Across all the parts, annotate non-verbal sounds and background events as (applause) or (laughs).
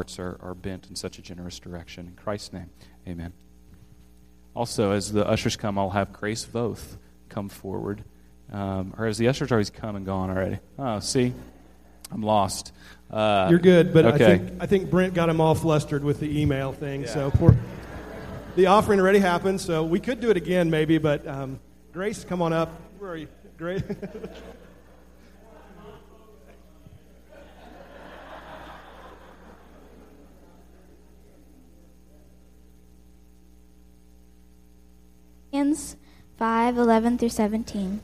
hearts are, are bent in such a generous direction. In Christ's name, amen. Also, as the ushers come, I'll have Grace Voth come forward. Um, or as the ushers always come and gone already. Oh, see? I'm lost. Uh, You're good, but okay. I think I think Brent got him all flustered with the email thing. Yeah. So poor, the offering already happened, so we could do it again maybe. But um, Grace, come on up. Where are you, Grace? (laughs) Philippians 5 11 through 17.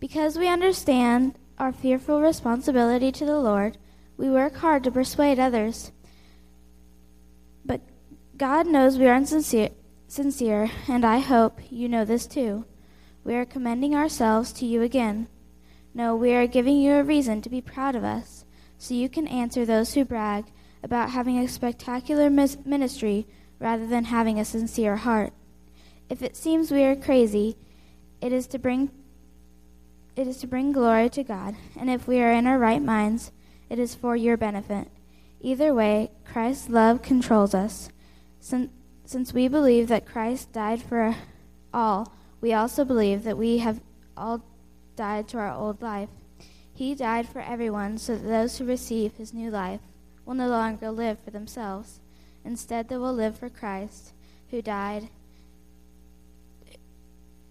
Because we understand our fearful responsibility to the Lord, we work hard to persuade others. But God knows we are insincere, sincere, and I hope you know this too. We are commending ourselves to you again. No, we are giving you a reason to be proud of us, so you can answer those who brag about having a spectacular ministry rather than having a sincere heart. If it seems we are crazy, it is to bring it is to bring glory to God, and if we are in our right minds, it is for your benefit. Either way, Christ's love controls us. Since, since we believe that Christ died for all, we also believe that we have all died to our old life. He died for everyone so that those who receive his new life will no longer live for themselves. Instead, they will live for Christ, who died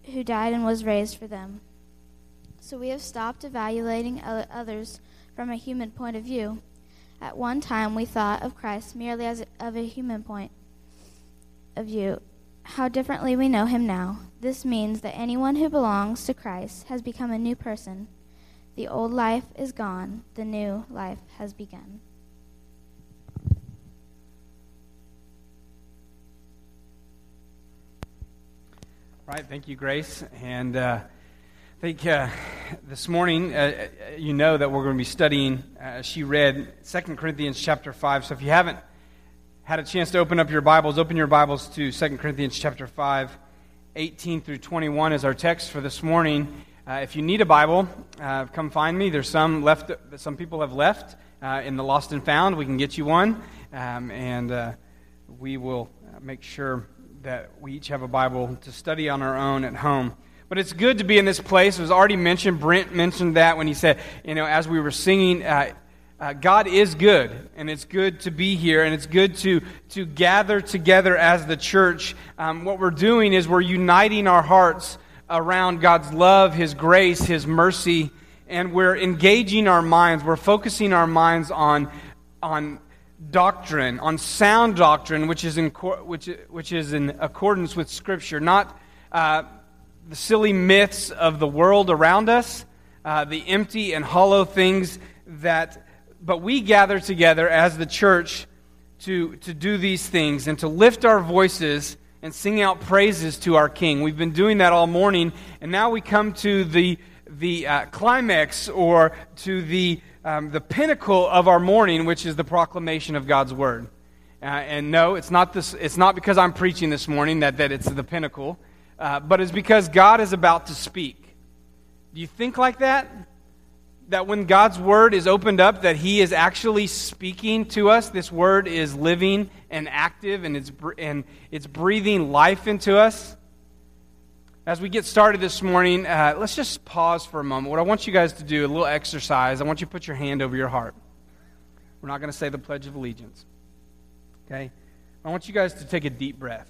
who died and was raised for them. So we have stopped evaluating others from a human point of view. At one time, we thought of Christ merely as of a human point of view. How differently we know him now. This means that anyone who belongs to Christ has become a new person. The old life is gone, the new life has begun. Right, thank you, Grace. And uh, I think uh, this morning, uh, you know that we're going to be studying, uh, she read Second Corinthians chapter 5. So if you haven't had a chance to open up your Bibles, open your Bibles to Second Corinthians chapter 5, 18 through 21 is our text for this morning. Uh, if you need a Bible, uh, come find me. There's some left, some people have left in the Lost and Found. We can get you one. Um, and we will make sure that we each have a Bible to study on our own at home. But it's good to be in this place. It was already mentioned. Brent mentioned that when he said, you know, as we were singing, uh, uh, God is good, and it's good to be here, and it's good to, to gather together as the church. Um, what we're doing is we're uniting our hearts around God's love, His grace, His mercy, and we're engaging our minds. We're focusing our minds on, on doctrine, on sound doctrine, which is in, which, which is in accordance with Scripture, not uh, the silly myths of the world around us, uh, the empty and hollow things that, but we gather together as the church to, to do these things and to lift our voices and sing out praises to our King. We've been doing that all morning, and now we come to the, the uh, climax or to the um, the pinnacle of our morning, which is the proclamation of God's word. Uh, and no, it's not, this, it's not because I'm preaching this morning that, that it's the pinnacle, uh, but it's because God is about to speak. Do you think like that? That when God's word is opened up, that He is actually speaking to us. This word is living and active, and it's, and it's breathing life into us. As we get started this morning, uh, let's just pause for a moment. What I want you guys to do, a little exercise, I want you to put your hand over your heart. We're not going to say the Pledge of Allegiance. Okay? I want you guys to take a deep breath.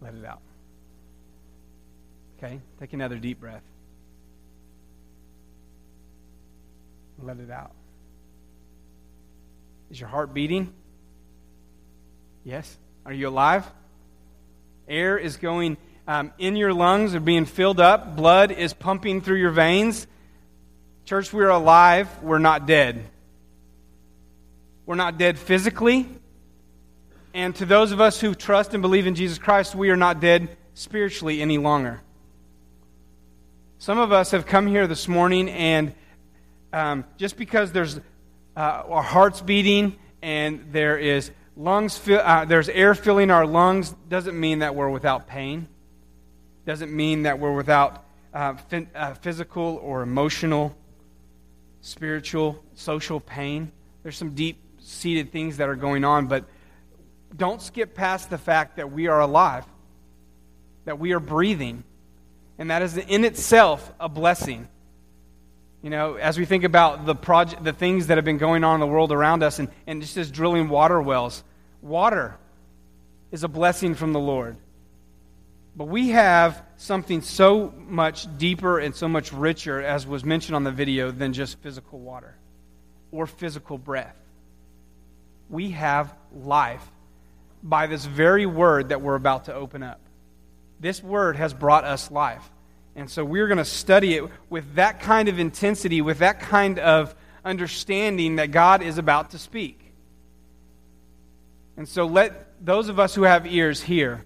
Let it out. Okay? Take another deep breath. Let it out. Is your heart beating? Yes? Are you alive? Air is going um, in your lungs, are being filled up. Blood is pumping through your veins. Church, we're alive. We're not dead. We're not dead physically. And to those of us who trust and believe in Jesus Christ, we are not dead spiritually any longer. Some of us have come here this morning, and um, just because there's uh, our hearts beating and there is lungs fill, uh, there's air filling our lungs doesn't mean that we're without pain doesn't mean that we're without uh, uh, physical or emotional spiritual, social pain. There's some deep seated things that are going on, but don't skip past the fact that we are alive, that we are breathing, and that is in itself a blessing. You know, as we think about the project, the things that have been going on in the world around us, and, and just as drilling water wells, water is a blessing from the Lord. But we have something so much deeper and so much richer, as was mentioned on the video, than just physical water or physical breath. We have life by this very word that we're about to open up. This word has brought us life. And so we're going to study it with that kind of intensity, with that kind of understanding that God is about to speak. And so let those of us who have ears hear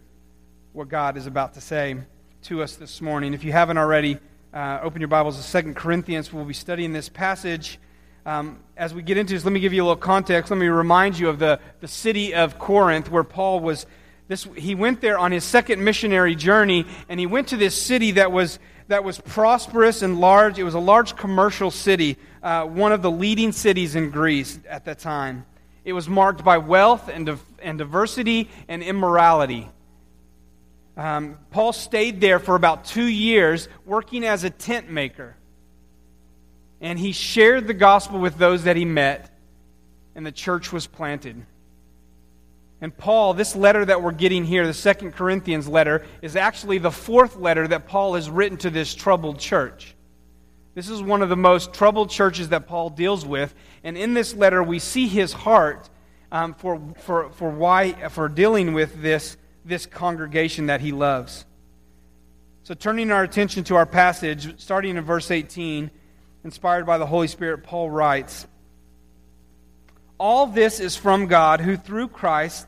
what God is about to say to us this morning. If you haven't already, uh, open your Bibles to Second Corinthians. We'll be studying this passage. Um, as we get into this, let me give you a little context. Let me remind you of the, the city of Corinth where Paul was. This, he went there on his second missionary journey, and he went to this city that was, that was prosperous and large. It was a large commercial city, uh, one of the leading cities in Greece at that time. It was marked by wealth and, and diversity and immorality. Um, Paul stayed there for about two years working as a tent maker. And he shared the gospel with those that he met, and the church was planted. And Paul, this letter that we're getting here, the Second Corinthians letter, is actually the fourth letter that Paul has written to this troubled church. This is one of the most troubled churches that Paul deals with. And in this letter, we see his heart um, for, for, for, why, for dealing with this, this congregation that he loves. So, turning our attention to our passage, starting in verse 18, inspired by the Holy Spirit, Paul writes All this is from God, who through Christ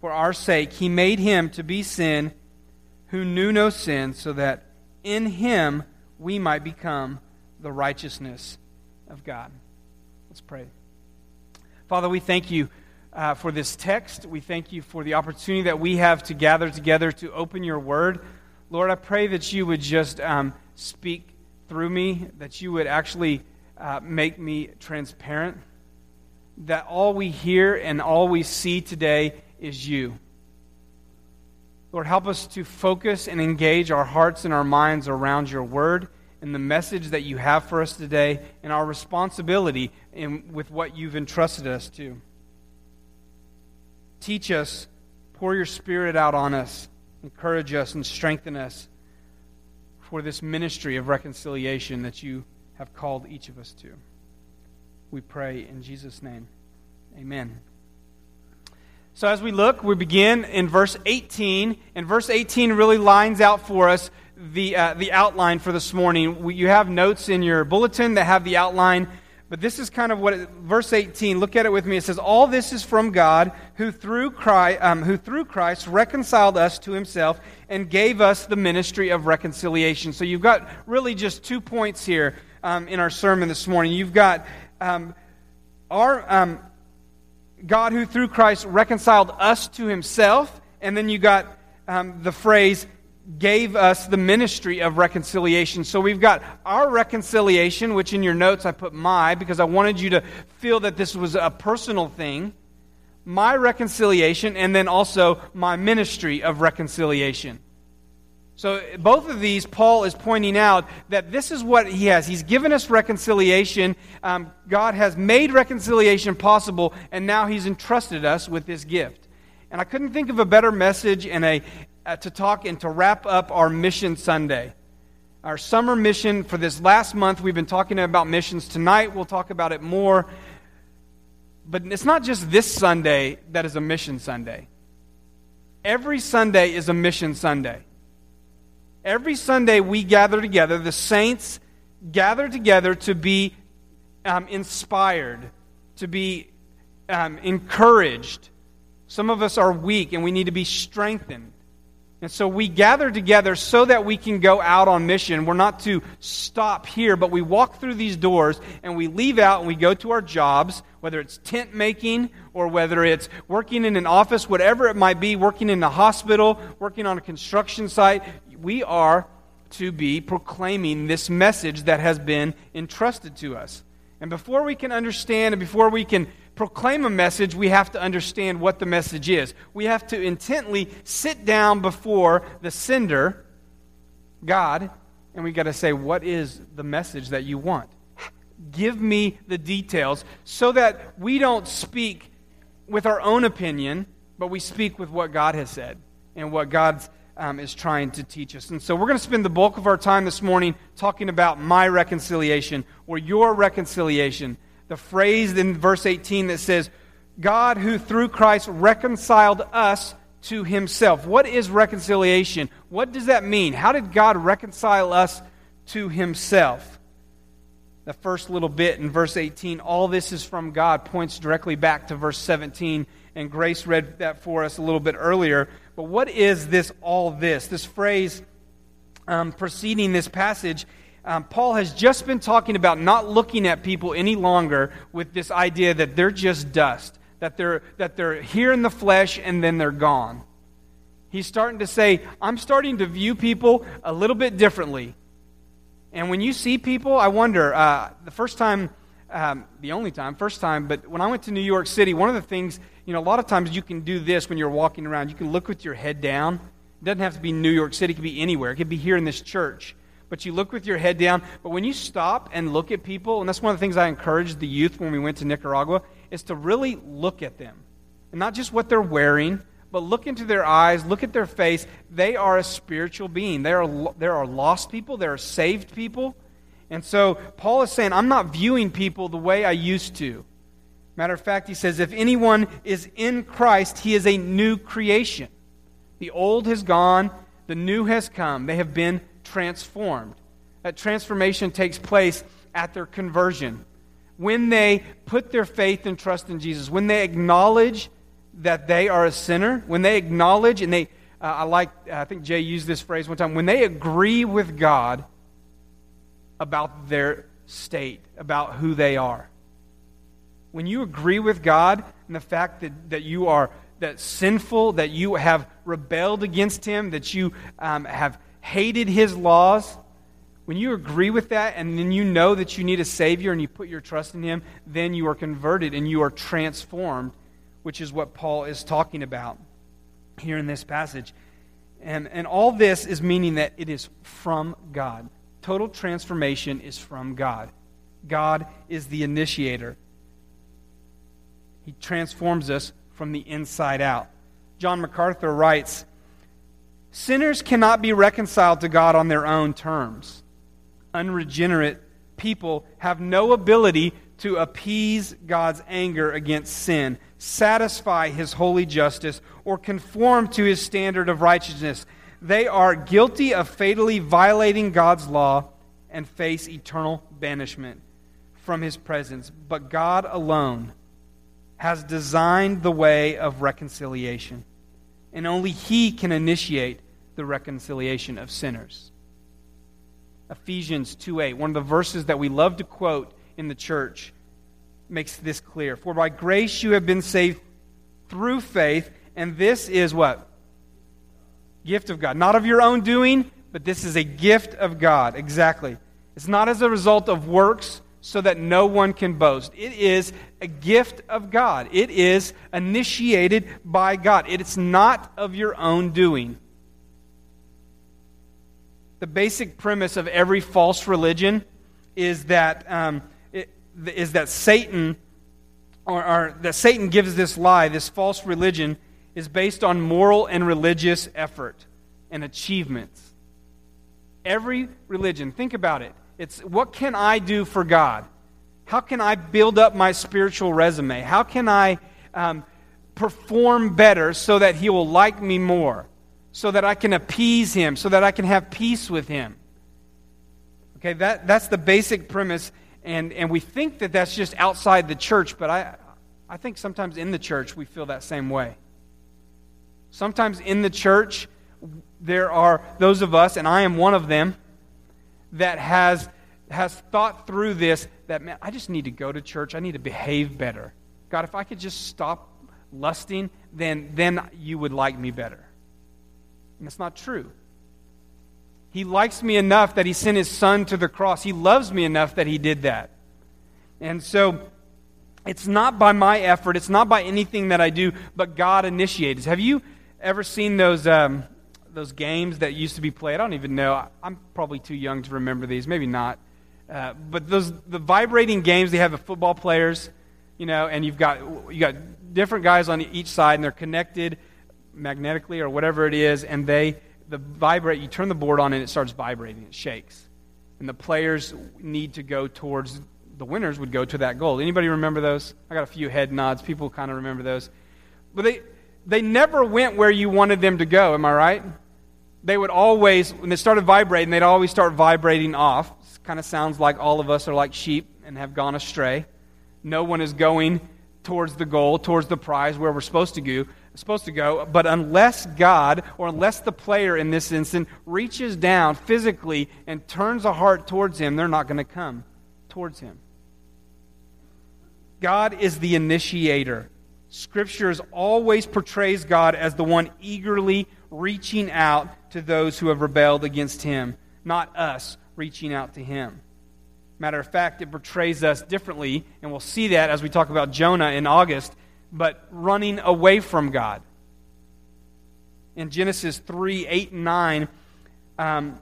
For our sake, he made him to be sin who knew no sin, so that in him we might become the righteousness of God. Let's pray. Father, we thank you uh, for this text. We thank you for the opportunity that we have to gather together to open your word. Lord, I pray that you would just um, speak through me, that you would actually uh, make me transparent, that all we hear and all we see today is you. Lord, help us to focus and engage our hearts and our minds around your word and the message that you have for us today and our responsibility in, with what you've entrusted us to. Teach us, pour your spirit out on us, encourage us, and strengthen us for this ministry of reconciliation that you have called each of us to. We pray in Jesus' name. Amen. So, as we look, we begin in verse 18, and verse 18 really lines out for us the, uh, the outline for this morning. We, you have notes in your bulletin that have the outline but this is kind of what, it, verse 18, look at it with me. It says, All this is from God, who through, Christ, um, who through Christ reconciled us to himself and gave us the ministry of reconciliation. So you've got really just two points here um, in our sermon this morning. You've got um, our um, God, who through Christ reconciled us to himself, and then you got um, the phrase, gave us the ministry of reconciliation. So we've got our reconciliation, which in your notes I put my because I wanted you to feel that this was a personal thing. My reconciliation, and then also my ministry of reconciliation. So, both of these, Paul is pointing out that this is what he has. He's given us reconciliation. Um, God has made reconciliation possible, and now he's entrusted us with this gift. And I couldn't think of a better message and a, uh, to talk and to wrap up our Mission Sunday. Our summer mission for this last month, we've been talking about missions. Tonight, we'll talk about it more. But it's not just this Sunday that is a mission Sunday. Every Sunday is a mission Sunday. Every Sunday, we gather together, the saints gather together to be um, inspired, to be um, encouraged. Some of us are weak and we need to be strengthened. And so we gather together so that we can go out on mission. We're not to stop here, but we walk through these doors and we leave out and we go to our jobs, whether it's tent making or whether it's working in an office, whatever it might be, working in a hospital, working on a construction site. We are to be proclaiming this message that has been entrusted to us. And before we can understand and before we can proclaim a message, we have to understand what the message is. We have to intently sit down before the sender, God, and we got to say, What is the message that you want? Give me the details so that we don't speak with our own opinion, but we speak with what God has said and what God's um, is trying to teach us. And so we're going to spend the bulk of our time this morning talking about my reconciliation or your reconciliation the phrase in verse 18 that says, God who through Christ reconciled us to himself. What is reconciliation? What does that mean? How did God reconcile us to himself? The first little bit in verse 18, all this is from God, points directly back to verse 17, and Grace read that for us a little bit earlier. But what is this all this? This phrase um, preceding this passage um, Paul has just been talking about not looking at people any longer with this idea that they're just dust, that they're, that they're here in the flesh and then they're gone. He's starting to say, I'm starting to view people a little bit differently. And when you see people, I wonder, uh, the first time, um, the only time, first time, but when I went to New York City, one of the things, you know, a lot of times you can do this when you're walking around. You can look with your head down. It doesn't have to be New York City, it could be anywhere. It could be here in this church but you look with your head down. But when you stop and look at people, and that's one of the things I encouraged the youth when we went to Nicaragua, is to really look at them. And not just what they're wearing, but look into their eyes, look at their face. They are a spiritual being. There are, there are lost people, there are saved people. And so Paul is saying, I'm not viewing people the way I used to. Matter of fact, he says, if anyone is in Christ, he is a new creation. The old has gone, the new has come. They have been transformed. That transformation takes place at their conversion. When they put their faith and trust in Jesus, when they acknowledge that they are a sinner, when they acknowledge and they, uh, I like, I think Jay used this phrase one time, when they agree with God about their state, about who they are. When you agree with God and the fact that, that you are that sinful, that you have rebelled against Him, that you um, have hated his laws, when you agree with that and then you know that you need a Savior and you put your trust in him, then you are converted and you are transformed, which is what Paul is talking about here in this passage. And, and all this is meaning that it is from God. Total transformation is from God. God is the initiator. He transforms us from the inside out. John MacArthur writes Sinners cannot be reconciled to God on their own terms. Unregenerate people have no ability to appease God's anger against sin, satisfy his holy justice, or conform to his standard of righteousness. They are guilty of fatally violating God's law and face eternal banishment from his presence. But God alone has designed the way of reconciliation and only He can initiate the reconciliation of sinners. Ephesians 2:8, one of the verses that we love to quote in the church, makes this clear. For by grace you have been saved through faith, and this is what? Gift of God. Not of your own doing, but this is a gift of God. Exactly. It's not as a result of works, so that no one can boast. It is a gift of God. It is initiated by God. It's not of your own doing. The basic premise of every false religion is that, um, it, is that Satan, or, or that Satan gives this lie, this false religion, is based on moral and religious effort and achievements. Every religion, think about it it's what can I do for God? How can I build up my spiritual resume? How can I um, perform better so that He will like me more? So that I can appease Him, so that I can have peace with Him. Okay, that, that's the basic premise. And, and we think that that's just outside the church, but I, I think sometimes in the church we feel that same way. Sometimes in the church, there are those of us, and I am one of them, that has, has thought through this that, man, I just need to go to church. I need to behave better. God, if I could just stop lusting, then, then you would like me better. And that's not true. He likes me enough that he sent his son to the cross. He loves me enough that he did that. And so it's not by my effort, it's not by anything that I do, but God initiates. Have you ever seen those, um, those games that used to be played? I don't even know. I'm probably too young to remember these, maybe not. Uh, but those the vibrating games they have the football players, you know, and you've got you got different guys on each side, and they're connected magnetically or whatever it is, and they the vibrate. You turn the board on, and it starts vibrating. It shakes, and the players need to go towards the winners would go to that goal. Anybody remember those? I got a few head nods. People kind of remember those, but they they never went where you wanted them to go. Am I right? They would always, when they started vibrating, they'd always start vibrating off. Kind of sounds like all of us are like sheep and have gone astray. No one is going towards the goal, towards the prize where we're supposed to go, supposed to go. But unless God, or unless the player in this instant, reaches down physically and turns a heart towards him, they're not going to come towards him. God is the initiator. Scriptures always portrays God as the one eagerly reaching out to those who have rebelled against him, not us reaching out to him. Matter of fact, it portrays us differently, and we'll see that as we talk about Jonah in August, but running away from God. In Genesis 3 8 and 9, um,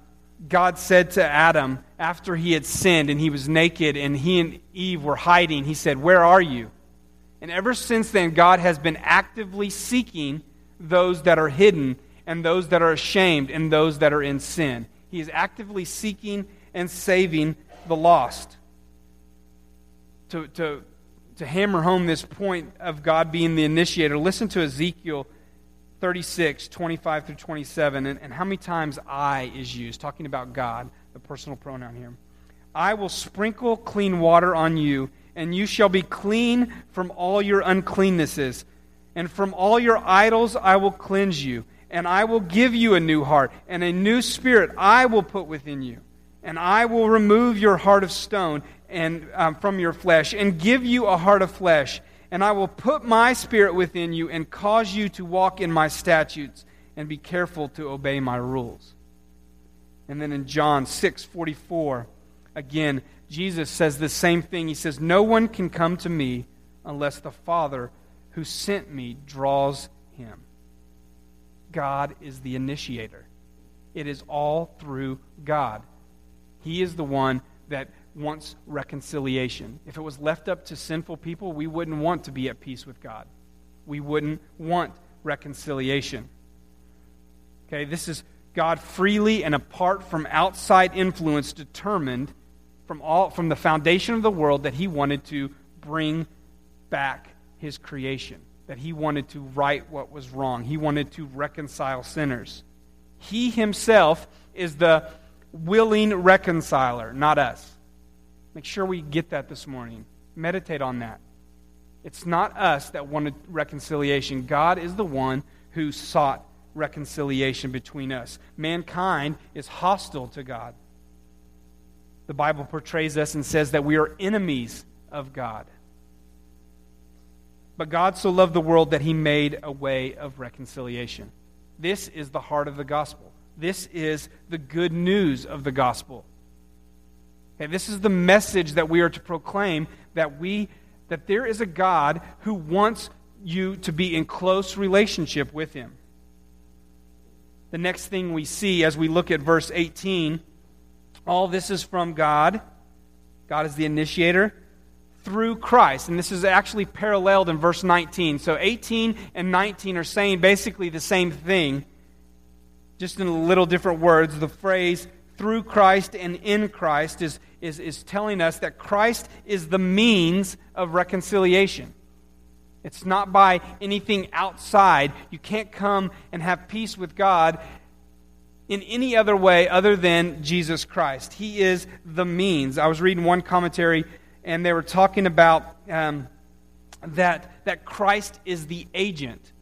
God said to Adam, after he had sinned and he was naked and he and Eve were hiding, He said, Where are you? And ever since then, God has been actively seeking those that are hidden and those that are ashamed and those that are in sin. He is actively seeking and saving the lost. To, to, to hammer home this point of God being the initiator, listen to Ezekiel 36, 25 through 27, and, and how many times I is used, talking about God, the personal pronoun here. I will sprinkle clean water on you, and you shall be clean from all your uncleannesses. And from all your idols I will cleanse you. And I will give you a new heart, and a new spirit I will put within you. And I will remove your heart of stone and um, from your flesh, and give you a heart of flesh and I will put my spirit within you and cause you to walk in my statutes and be careful to obey my rules. And then in John 6 44, again, Jesus says the same thing. He says, No one can come to me unless the Father who sent me draws him. God is the initiator. It is all through God. He is the one that wants reconciliation. If it was left up to sinful people, we wouldn't want to be at peace with God. We wouldn't want reconciliation. Okay, this is God freely and apart from outside influence determined from all from the foundation of the world that he wanted to bring back his creation, that he wanted to right what was wrong. He wanted to reconcile sinners. He himself is the willing reconciler, not us. Make sure we get that this morning. Meditate on that. It's not us that wanted reconciliation. God is the one who sought reconciliation between us. Mankind is hostile to God. The Bible portrays us and says that we are enemies of God. But God so loved the world that he made a way of reconciliation. This is the heart of the gospel. This is the good news of the gospel. Okay, this is the message that we are to proclaim that we that there is a God who wants you to be in close relationship with him. The next thing we see as we look at verse 18, all this is from God. God is the initiator through Christ. And this is actually paralleled in verse 19. So 18 and 19 are saying basically the same thing, just in a little different words. The phrase through Christ and in Christ is, is, is telling us that Christ is the means of reconciliation. It's not by anything outside. You can't come and have peace with God in any other way other than Jesus Christ. He is the means. I was reading one commentary, and they were talking about um, that, that Christ is the agent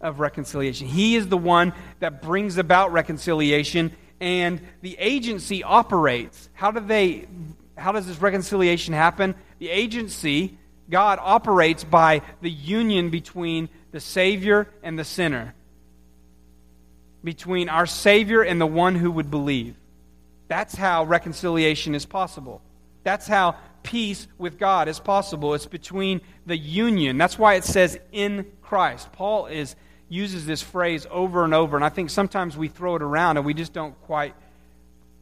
of reconciliation. He is the one that brings about reconciliation, and the agency operates. How do they? How does this reconciliation happen? The agency, God operates by the union between the Savior and the sinner between our Savior and the one who would believe. That's how reconciliation is possible. That's how peace with God is possible. It's between the union. That's why it says in Christ. Paul is uses this phrase over and over, and I think sometimes we throw it around and we just don't quite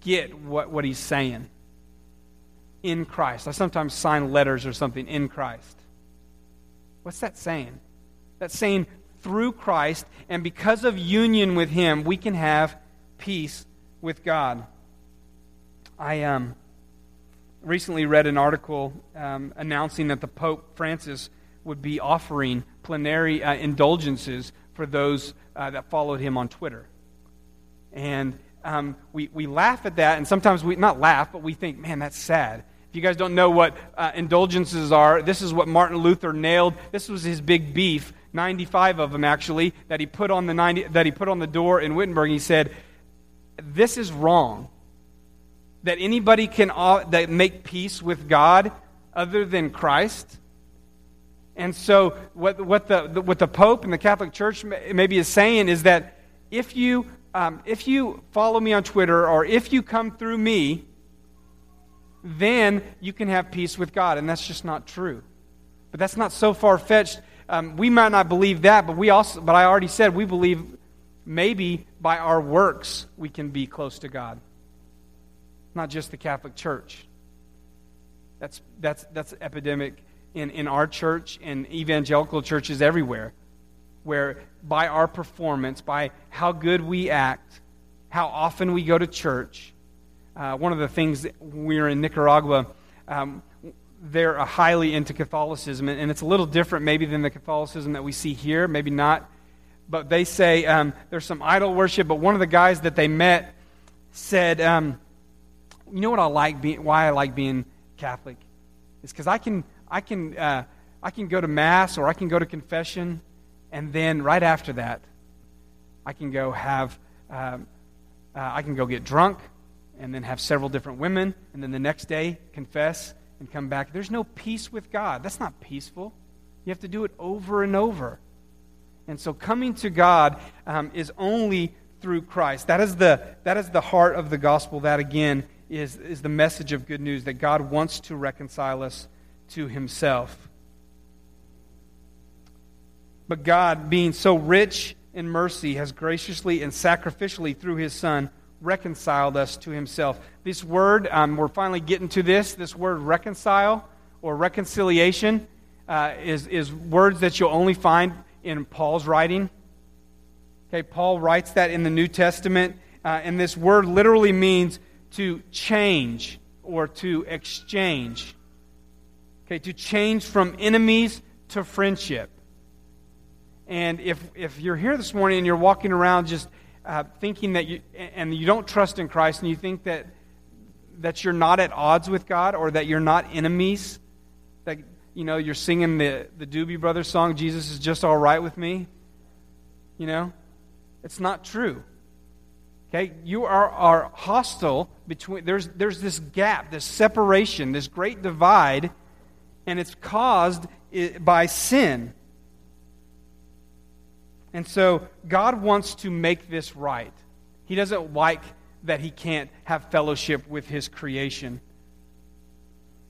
get what, what he's saying. In Christ. I sometimes sign letters or something in Christ. What's that saying? That's saying through Christ, and because of union with Him, we can have peace with God. I um, recently read an article um, announcing that the Pope Francis would be offering plenary uh, indulgences for those uh, that followed him on Twitter. And um, we, we laugh at that, and sometimes we not laugh, but we think, man, that's sad. You guys don't know what uh, indulgences are, this is what Martin Luther nailed. This was his big beef 95 of them actually, that he put on the, 90, that he put on the door in Wittenberg. He said, This is wrong. That anybody can uh, that make peace with God other than Christ. And so, what, what, the, the, what the Pope and the Catholic Church maybe is saying is that if you, um, if you follow me on Twitter or if you come through me, then you can have peace with God. And that's just not true. But that's not so far fetched um, we might not believe that, but we also, but I already said we believe maybe by our works we can be close to God. Not just the Catholic Church. That's that's that's epidemic in, in our church and evangelical churches everywhere, where by our performance, by how good we act, how often we go to church. Uh, one of the things we are in Nicaragua. Um, they're highly into Catholicism, and it's a little different maybe than the Catholicism that we see here, maybe not. But they say um, there's some idol worship. But one of the guys that they met said, um, "You know what I like? Being, why I like being Catholic is because I can I can uh, I can go to mass or I can go to confession, and then right after that, I can go have um, uh, I can go get drunk, and then have several different women, and then the next day confess." and come back. There's no peace with God. That's not peaceful. You have to do it over and over. And so coming to God um, is only through Christ. That is, the, that is the heart of the gospel. That, again, is, is the message of good news that God wants to reconcile us to himself. But God, being so rich in mercy, has graciously and sacrificially, through his Son, reconciled us to himself. This word, um, we're finally getting to this, this word reconcile or reconciliation uh, is, is words that you'll only find in Paul's writing. Okay, Paul writes that in the New Testament, uh, and this word literally means to change or to exchange. Okay, to change from enemies to friendship. And if, if you're here this morning and you're walking around just uh, thinking that you, and you don't trust in Christ and you think that, that you're not at odds with God or that you're not enemies, that, you know, you're singing the, the Doobie Brothers song, Jesus is just all right with me, you know, it's not true. Okay, you are, are hostile between, there's, there's this gap, this separation, this great divide, and it's caused by sin. And so God wants to make this right. He doesn't like that he can't have fellowship with his creation.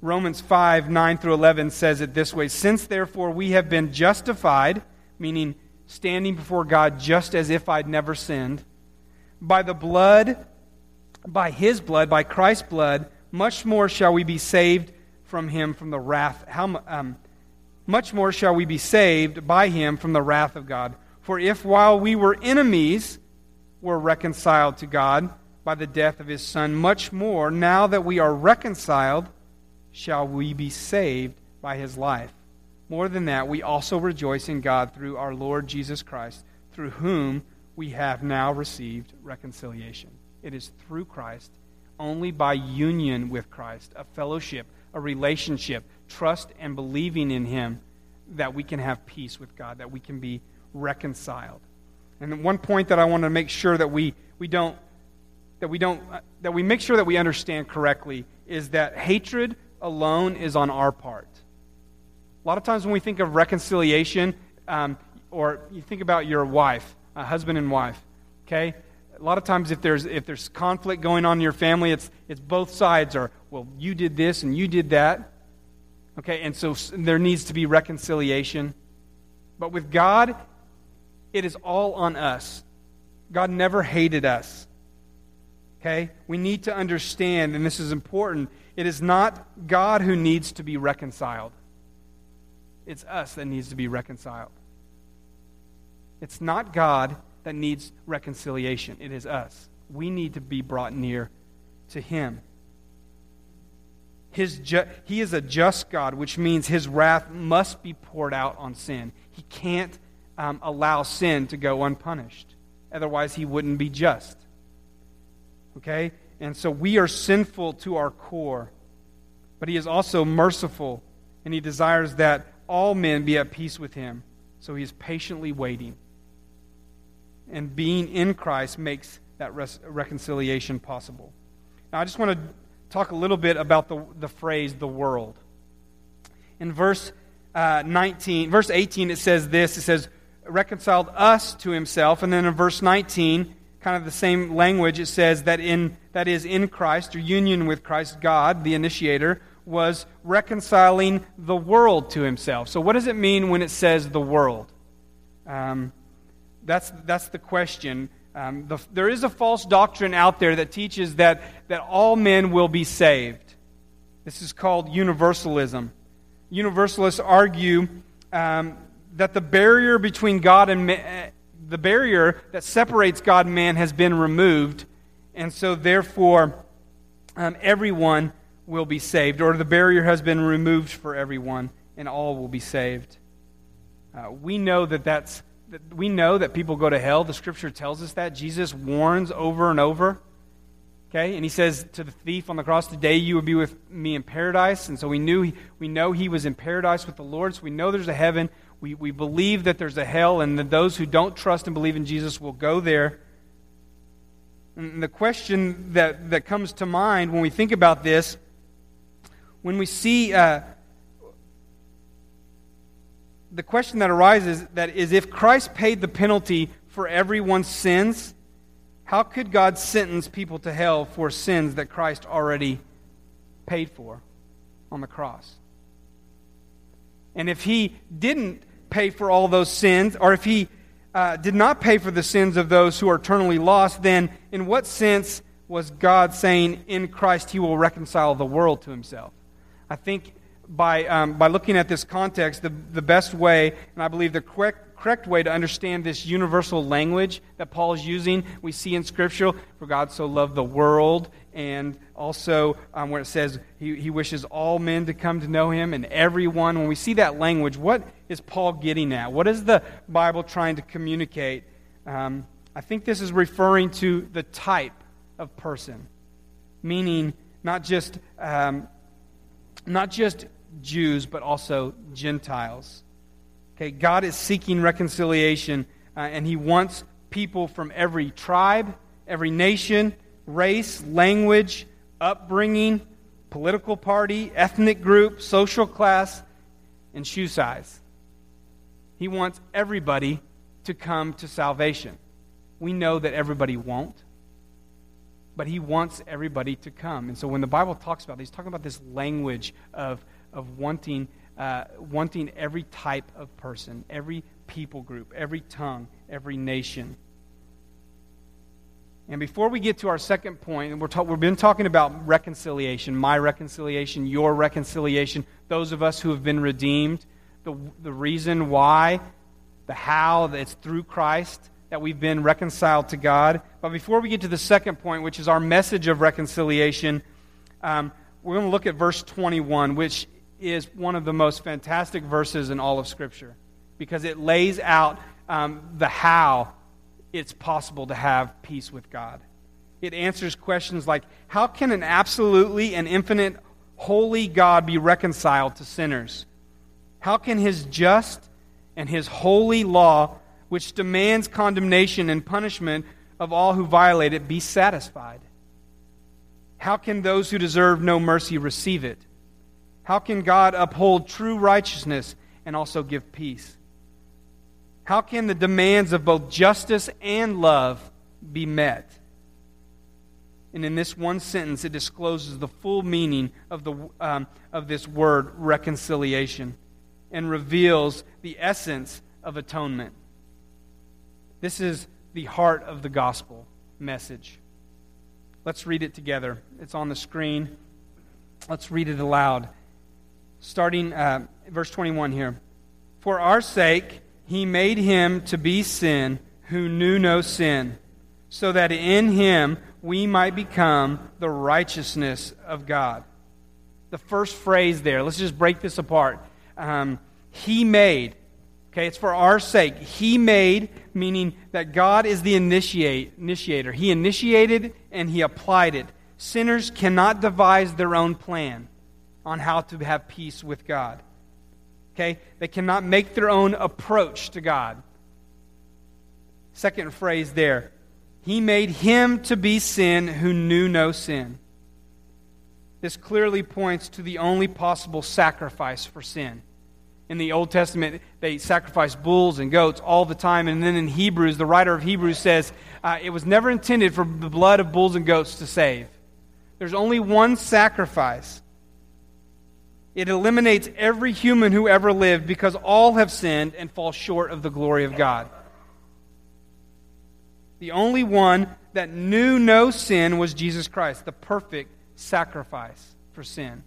Romans 5 9 through 11 says it this way Since therefore we have been justified, meaning standing before God just as if I'd never sinned, by the blood, by his blood, by Christ's blood, much more shall we be saved from him from the wrath. How um, much more shall we be saved by him from the wrath of God? For if while we were enemies, were reconciled to God by the death of his Son, much more, now that we are reconciled, shall we be saved by his life. More than that, we also rejoice in God through our Lord Jesus Christ, through whom we have now received reconciliation. It is through Christ, only by union with Christ, a fellowship, a relationship, trust and believing in Him, that we can have peace with God, that we can be reconciled. And one point that I want to make sure that we, we don't that we don't uh, that we make sure that we understand correctly is that hatred alone is on our part. A lot of times when we think of reconciliation, um, or you think about your wife, husband and wife, okay? A lot of times if there's if there's conflict going on in your family, it's it's both sides are well, you did this and you did that. Okay, and so there needs to be reconciliation. But with God, it is all on us. God never hated us. Okay? We need to understand, and this is important, it is not God who needs to be reconciled. It's us that needs to be reconciled. It's not God that needs reconciliation, it is us. We need to be brought near to Him. His ju- he is a just God, which means his wrath must be poured out on sin. He can't um, allow sin to go unpunished. Otherwise, he wouldn't be just. Okay? And so we are sinful to our core. But he is also merciful, and he desires that all men be at peace with him. So he is patiently waiting. And being in Christ makes that res- reconciliation possible. Now, I just want to talk a little bit about the, the phrase the world. In verse uh, 19, verse 18, it says this it says, reconciled us to himself. And then in verse 19, kind of the same language, it says that in that is in Christ or union with Christ, God, the initiator, was reconciling the world to himself. So what does it mean when it says the world? Um, that's that's the question. Um, the, there is a false doctrine out there that teaches that, that all men will be saved. This is called universalism. Universalists argue um, that the barrier between God and man, the barrier that separates God and man has been removed, and so therefore um, everyone will be saved, or the barrier has been removed for everyone, and all will be saved. Uh, we know that that's that we know that people go to hell. The scripture tells us that. Jesus warns over and over. Okay, and he says to the thief on the cross, "Today you will be with me in paradise." And so we knew we know he was in paradise with the Lord. So we know there's a heaven. We, we believe that there's a hell, and that those who don't trust and believe in Jesus will go there. And the question that, that comes to mind when we think about this, when we see uh, the question that arises that is if Christ paid the penalty for everyone's sins, how could God sentence people to hell for sins that Christ already paid for on the cross? And if he didn't pay for all those sins, or if he uh, did not pay for the sins of those who are eternally lost, then in what sense was God saying in Christ he will reconcile the world to himself? I think by, um, by looking at this context, the, the best way, and I believe the correct, correct way to understand this universal language that Paul is using, we see in Scripture, for God so loved the world and also um, where it says he, he wishes all men to come to know him and everyone. When we see that language, what is Paul getting at? What is the Bible trying to communicate? Um, I think this is referring to the type of person, meaning not just, um, not just Jews, but also Gentiles. Okay, God is seeking reconciliation, uh, and He wants people from every tribe, every nation, race, language, upbringing, political party, ethnic group, social class, and shoe size. He wants everybody to come to salvation. We know that everybody won't, but he wants everybody to come. And so when the Bible talks about this, he's talking about this language of, of wanting, uh, wanting every type of person, every people group, every tongue, every nation. And before we get to our second point, we're ta- we've been talking about reconciliation, my reconciliation, your reconciliation, those of us who have been redeemed, the, the reason why, the how, that it's through Christ that we've been reconciled to God. But before we get to the second point, which is our message of reconciliation, um, we're going to look at verse 21, which is one of the most fantastic verses in all of Scripture because it lays out um, the how it's possible to have peace with God. It answers questions like how can an absolutely and infinite holy God be reconciled to sinners? How can his just and his holy law, which demands condemnation and punishment of all who violate it, be satisfied? How can those who deserve no mercy receive it? How can God uphold true righteousness and also give peace? How can the demands of both justice and love be met? And in this one sentence, it discloses the full meaning of, the, um, of this word reconciliation and reveals the essence of atonement. This is the heart of the gospel message. Let's read it together. It's on the screen. Let's read it aloud. Starting uh, verse 21 here. For our sake, he made him to be sin who knew no sin, so that in him we might become the righteousness of God. The first phrase there, let's just break this apart. Um, he made. Okay, it's for our sake. He made, meaning that God is the initiate, initiator. He initiated and He applied it. Sinners cannot devise their own plan on how to have peace with God. Okay? They cannot make their own approach to God. Second phrase there. He made him to be sin who knew no sin. This clearly points to the only possible sacrifice for sin in the Old Testament, they sacrificed bulls and goats all the time. And then in Hebrews, the writer of Hebrews says uh, it was never intended for the blood of bulls and goats to save. There's only one sacrifice. It eliminates every human who ever lived because all have sinned and fall short of the glory of God. The only one that knew no sin was Jesus Christ, the perfect sacrifice for sin,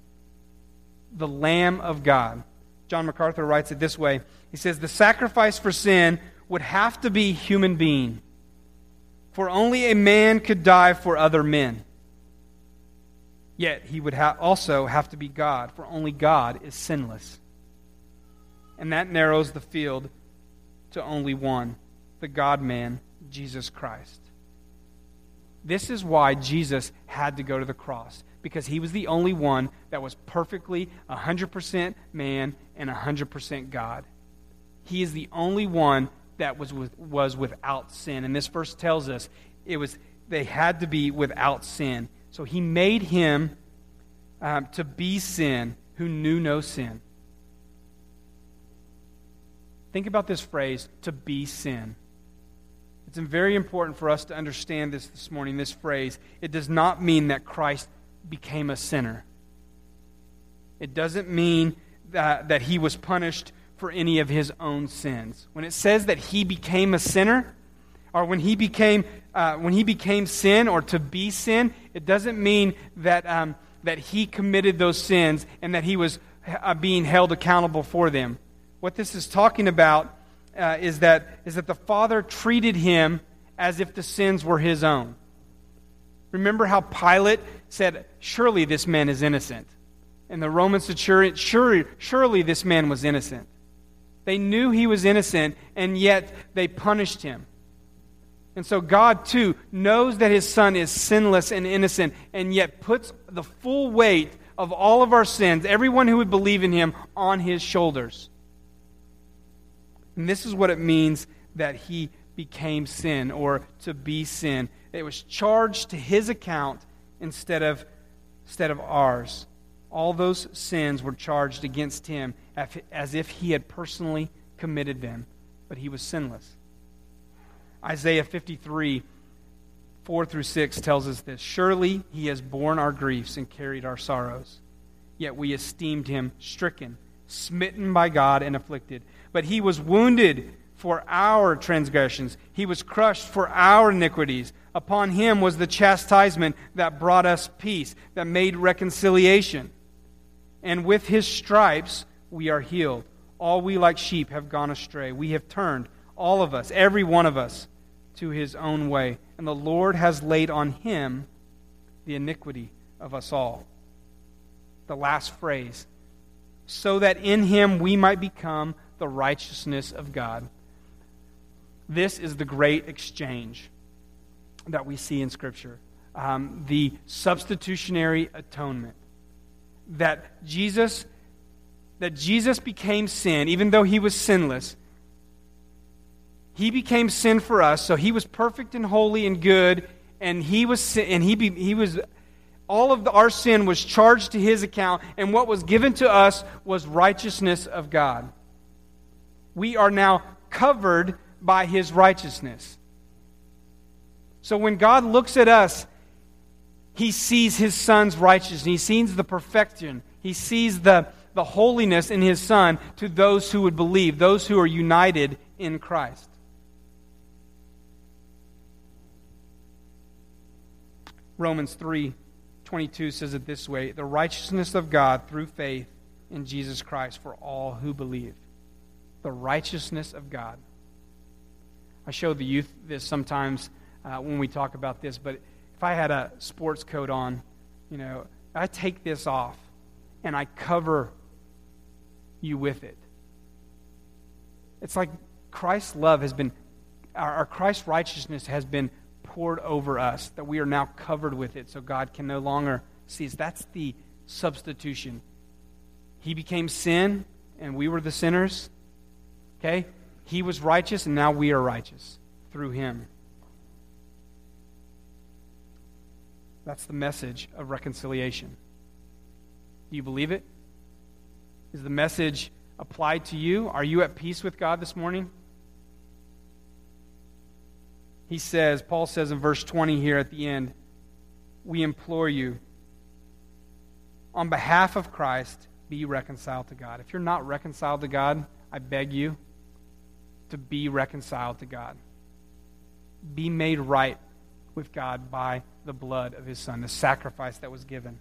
the Lamb of God. John MacArthur writes it this way He says, The sacrifice for sin would have to be human being, for only a man could die for other men. Yet he would ha- also have to be God, for only God is sinless. And that narrows the field to only one the God man, Jesus Christ. This is why Jesus had to go to the cross because he was the only one that was perfectly 100% man and 100% God. He is the only one that was, with, was without sin. And this verse tells us it was, they had to be without sin. So he made him um, to be sin who knew no sin. Think about this phrase, to be sin. It's very important for us to understand this this morning, this phrase. It does not mean that Christ became a sinner. It doesn't mean that, that he was punished for any of his own sins. When it says that he became a sinner, or when he became, uh, when he became sin or to be sin, it doesn't mean that, um, that he committed those sins and that he was uh, being held accountable for them. What this is talking about uh, is, that, is that the Father treated him as if the sins were his own. Remember how Pilate said, Surely this man is innocent. And the Roman centurion, surely, surely this man was innocent. They knew he was innocent, and yet they punished him. And so God, too, knows that his son is sinless and innocent, and yet puts the full weight of all of our sins, everyone who would believe in him, on his shoulders. And this is what it means that he became sin or to be sin. It was charged to his account instead of, instead of ours. All those sins were charged against him as if he had personally committed them, but he was sinless. Isaiah 53, 4 through 6 tells us this Surely he has borne our griefs and carried our sorrows. Yet we esteemed him stricken, smitten by God, and afflicted. But he was wounded for our transgressions, he was crushed for our iniquities. Upon him was the chastisement that brought us peace, that made reconciliation. And with his stripes we are healed. All we like sheep have gone astray. We have turned, all of us, every one of us, to his own way. And the Lord has laid on him the iniquity of us all. The last phrase so that in him we might become the righteousness of God. This is the great exchange that we see in Scripture um, the substitutionary atonement. That Jesus, that Jesus became sin, even though he was sinless. He became sin for us, so he was perfect and holy and good, and he was and he be, he was all of the, our sin was charged to his account, and what was given to us was righteousness of God. We are now covered by his righteousness. So when God looks at us, he sees his son's righteousness. He sees the perfection. He sees the, the holiness in his son to those who would believe, those who are united in Christ. Romans 3 22 says it this way the righteousness of God through faith in Jesus Christ for all who believe. The righteousness of God. I show the youth this sometimes uh, when we talk about this, but if I had a sports coat on, you know, I take this off and I cover you with it. It's like Christ's love has been, our, our Christ's righteousness has been poured over us, that we are now covered with it, so God can no longer see us. That's the substitution. He became sin, and we were the sinners. Okay? He was righteous, and now we are righteous through him. That's the message of reconciliation. Do you believe it? Is the message applied to you? Are you at peace with God this morning? He says, Paul says in verse 20 here at the end, we implore you, on behalf of Christ, be reconciled to God. If you're not reconciled to God, I beg you to be reconciled to God. Be made right with God by the blood of his son, the sacrifice that was given.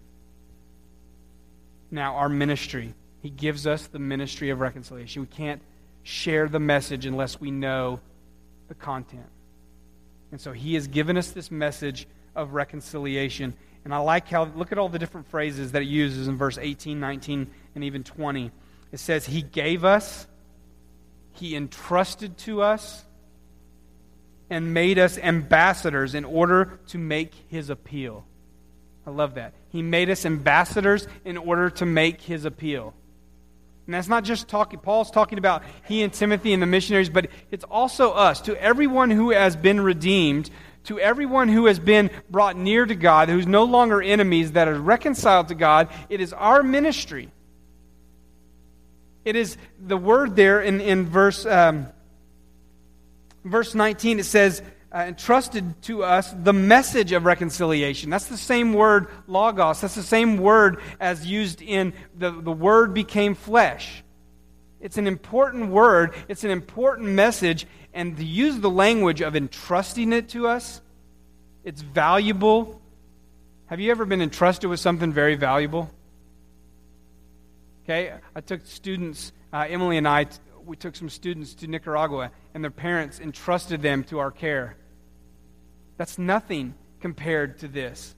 Now, our ministry, he gives us the ministry of reconciliation. We can't share the message unless we know the content. And so he has given us this message of reconciliation. And I like how, look at all the different phrases that it uses in verse 18, 19, and even 20. It says, He gave us, He entrusted to us, and made us ambassadors in order to make his appeal. I love that. He made us ambassadors in order to make his appeal. And that's not just talking, Paul's talking about he and Timothy and the missionaries, but it's also us. To everyone who has been redeemed, to everyone who has been brought near to God, who's no longer enemies, that are reconciled to God, it is our ministry. It is the word there in, in verse. Um, verse 19, it says, uh, entrusted to us the message of reconciliation. That's the same word, logos. That's the same word as used in the, the word became flesh. It's an important word, it's an important message, and to use the language of entrusting it to us, it's valuable. Have you ever been entrusted with something very valuable? Okay, I took students, uh, Emily and I, we took some students to Nicaragua, and their parents entrusted them to our care. That's nothing compared to this.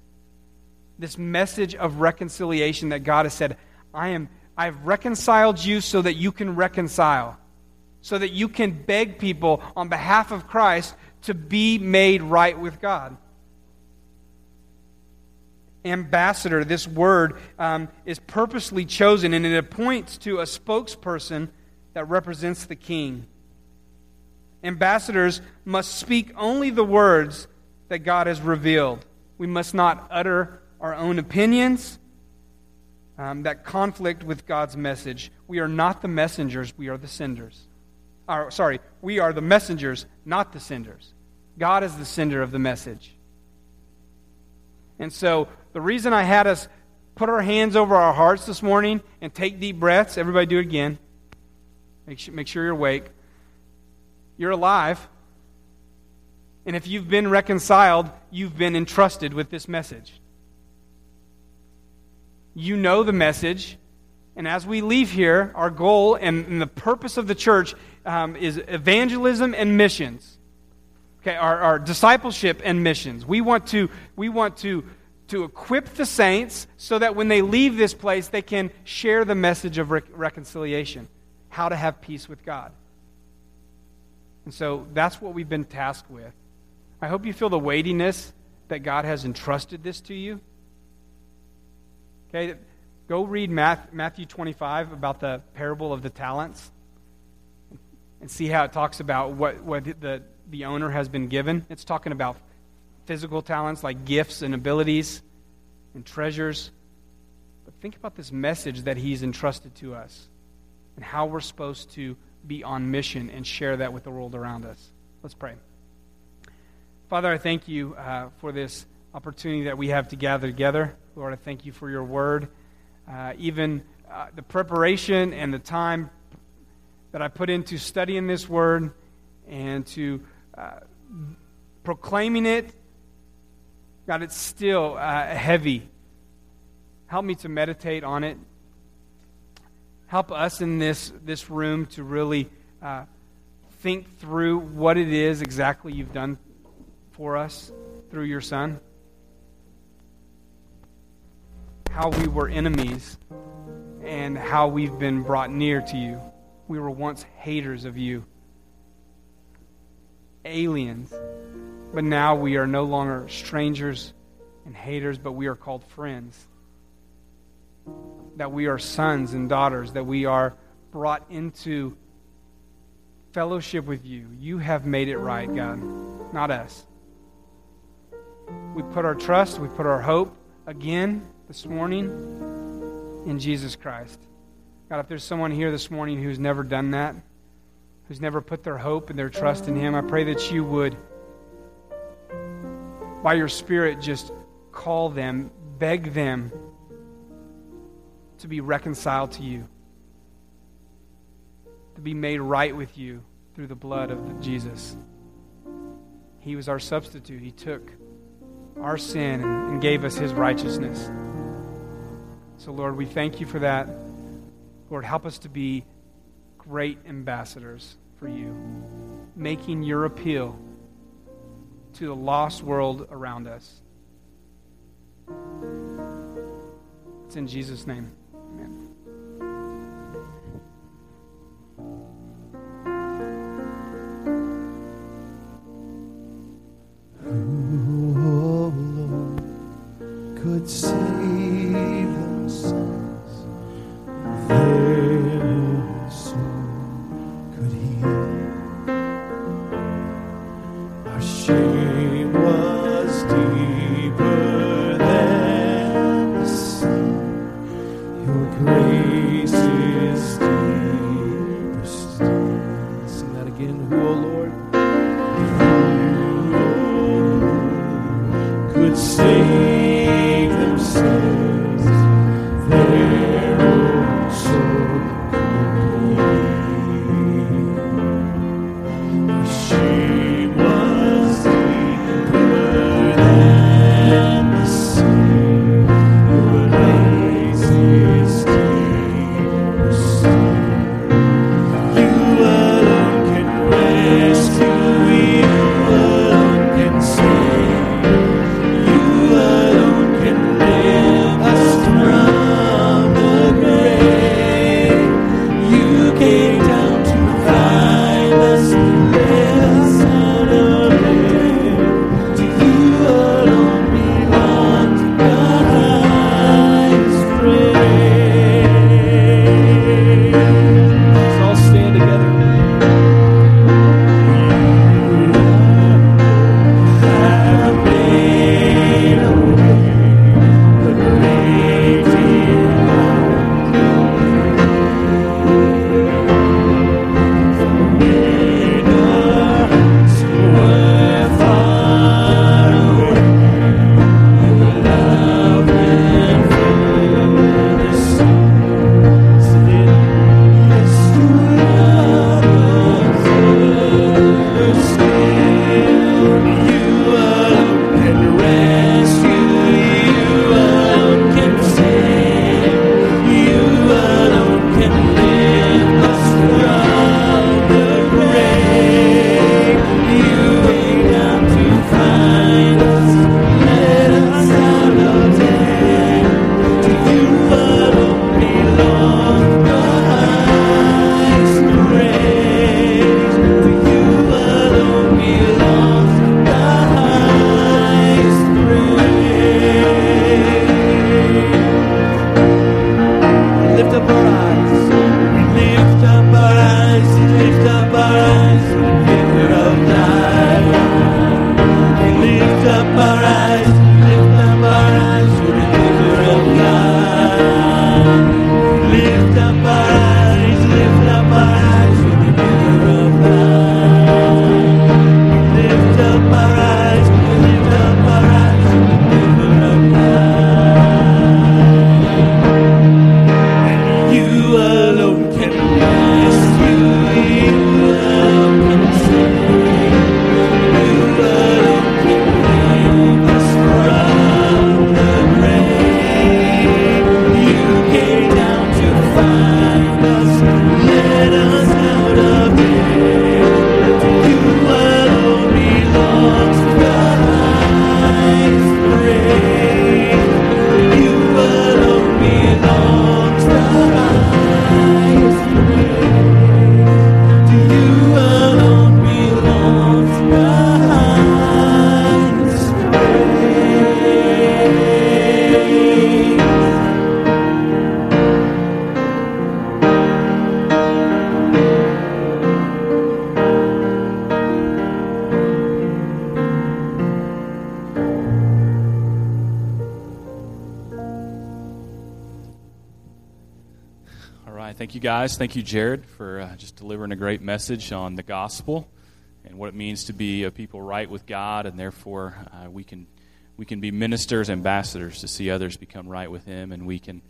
This message of reconciliation that God has said, I am I've reconciled you so that you can reconcile. So that you can beg people on behalf of Christ to be made right with God. Ambassador, this word um, is purposely chosen and it points to a spokesperson that represents the king. Ambassadors must speak only the words that God has revealed. We must not utter our own opinions um, that conflict with God's message. We are not the messengers, we are the senders. Or, sorry, we are the messengers, not the senders. God is the sender of the message. And so, the reason I had us put our hands over our hearts this morning and take deep breaths, everybody do it again. Make sure, make sure you're awake. You're alive. And if you've been reconciled, you've been entrusted with this message. You know the message. And as we leave here, our goal and, and the purpose of the church um, is evangelism and missions. Okay, our, our discipleship and missions. We want to, we want to, to equip the saints so that when they leave this place, they can share the message of re- reconciliation how to have peace with God. And so that's what we've been tasked with. I hope you feel the weightiness that God has entrusted this to you. Okay, go read Matthew 25 about the parable of the talents and see how it talks about what, what the, the owner has been given. It's talking about physical talents like gifts and abilities and treasures. But think about this message that he's entrusted to us and how we're supposed to be on mission and share that with the world around us. Let's pray. Father, I thank you uh, for this opportunity that we have to gather together. Lord, I thank you for your word. Uh, even uh, the preparation and the time that I put into studying this word and to uh, proclaiming it, God, it's still uh, heavy. Help me to meditate on it. Help us in this, this room to really uh, think through what it is exactly you've done for us through your Son. How we were enemies and how we've been brought near to you. We were once haters of you, aliens, but now we are no longer strangers and haters, but we are called friends. That we are sons and daughters, that we are brought into fellowship with you. You have made it right, God, not us. We put our trust, we put our hope again this morning in Jesus Christ. God, if there's someone here this morning who's never done that, who's never put their hope and their trust in Him, I pray that you would, by your Spirit, just call them, beg them to be reconciled to you, to be made right with you through the blood of Jesus. He was our substitute. He took our sin and, gave us His righteousness. So, Lord, we thank you for that. Lord, help us to be great ambassadors for you, making your appeal to the lost world around us. It's in Jesus' name. Guys. Thank you, Jared, for uh, just delivering a great message on the gospel and what it means to be a people right with God, and therefore uh, we can we can be ministers, ambassadors to see others become right with Him, and we can,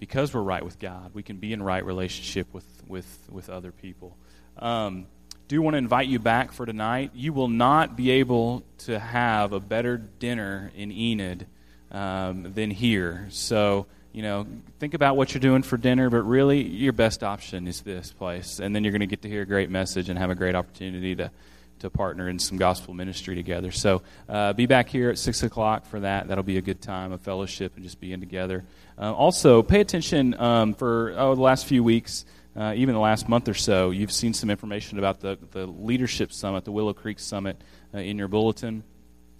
because we're right with God, we can be in right relationship with with with other people. Um, do want to invite you back for tonight. You will not be able to have a better dinner in Enid um, than here. So you know, think about what you're doing for dinner, but really your best option is this place. And then you're going to get to hear a great message and have a great opportunity to, to partner in some gospel ministry together. So uh, be back here at 6 o'clock for that. That'll be a good time of fellowship and just being together. Uh, also, pay attention um, for oh, the last few weeks. Uh, even the last month or so, you've seen some information about the, the Leadership Summit, the Willow Creek Summit, uh, in your bulletin.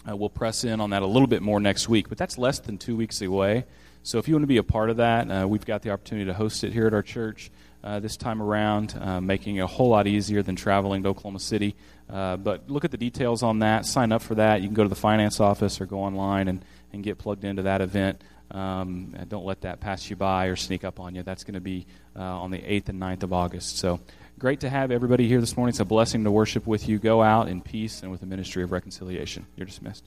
Uh, we'll press in on that a little bit more next week, but that's less than two weeks away. So if you want to be a part of that, uh, we've got the opportunity to host it here at our church uh, this time around, uh, making it a whole lot easier than traveling to Oklahoma City. Uh, but look at the details on that. Sign up for that. You can go to the finance office or go online and, and get plugged into that event. Um, don't let that pass you by or sneak up on you. That's going to be uh, on the 8th and 9th of August. So great to have everybody here this morning. It's a blessing to worship with you. Go out in peace and with the ministry of reconciliation. You're dismissed.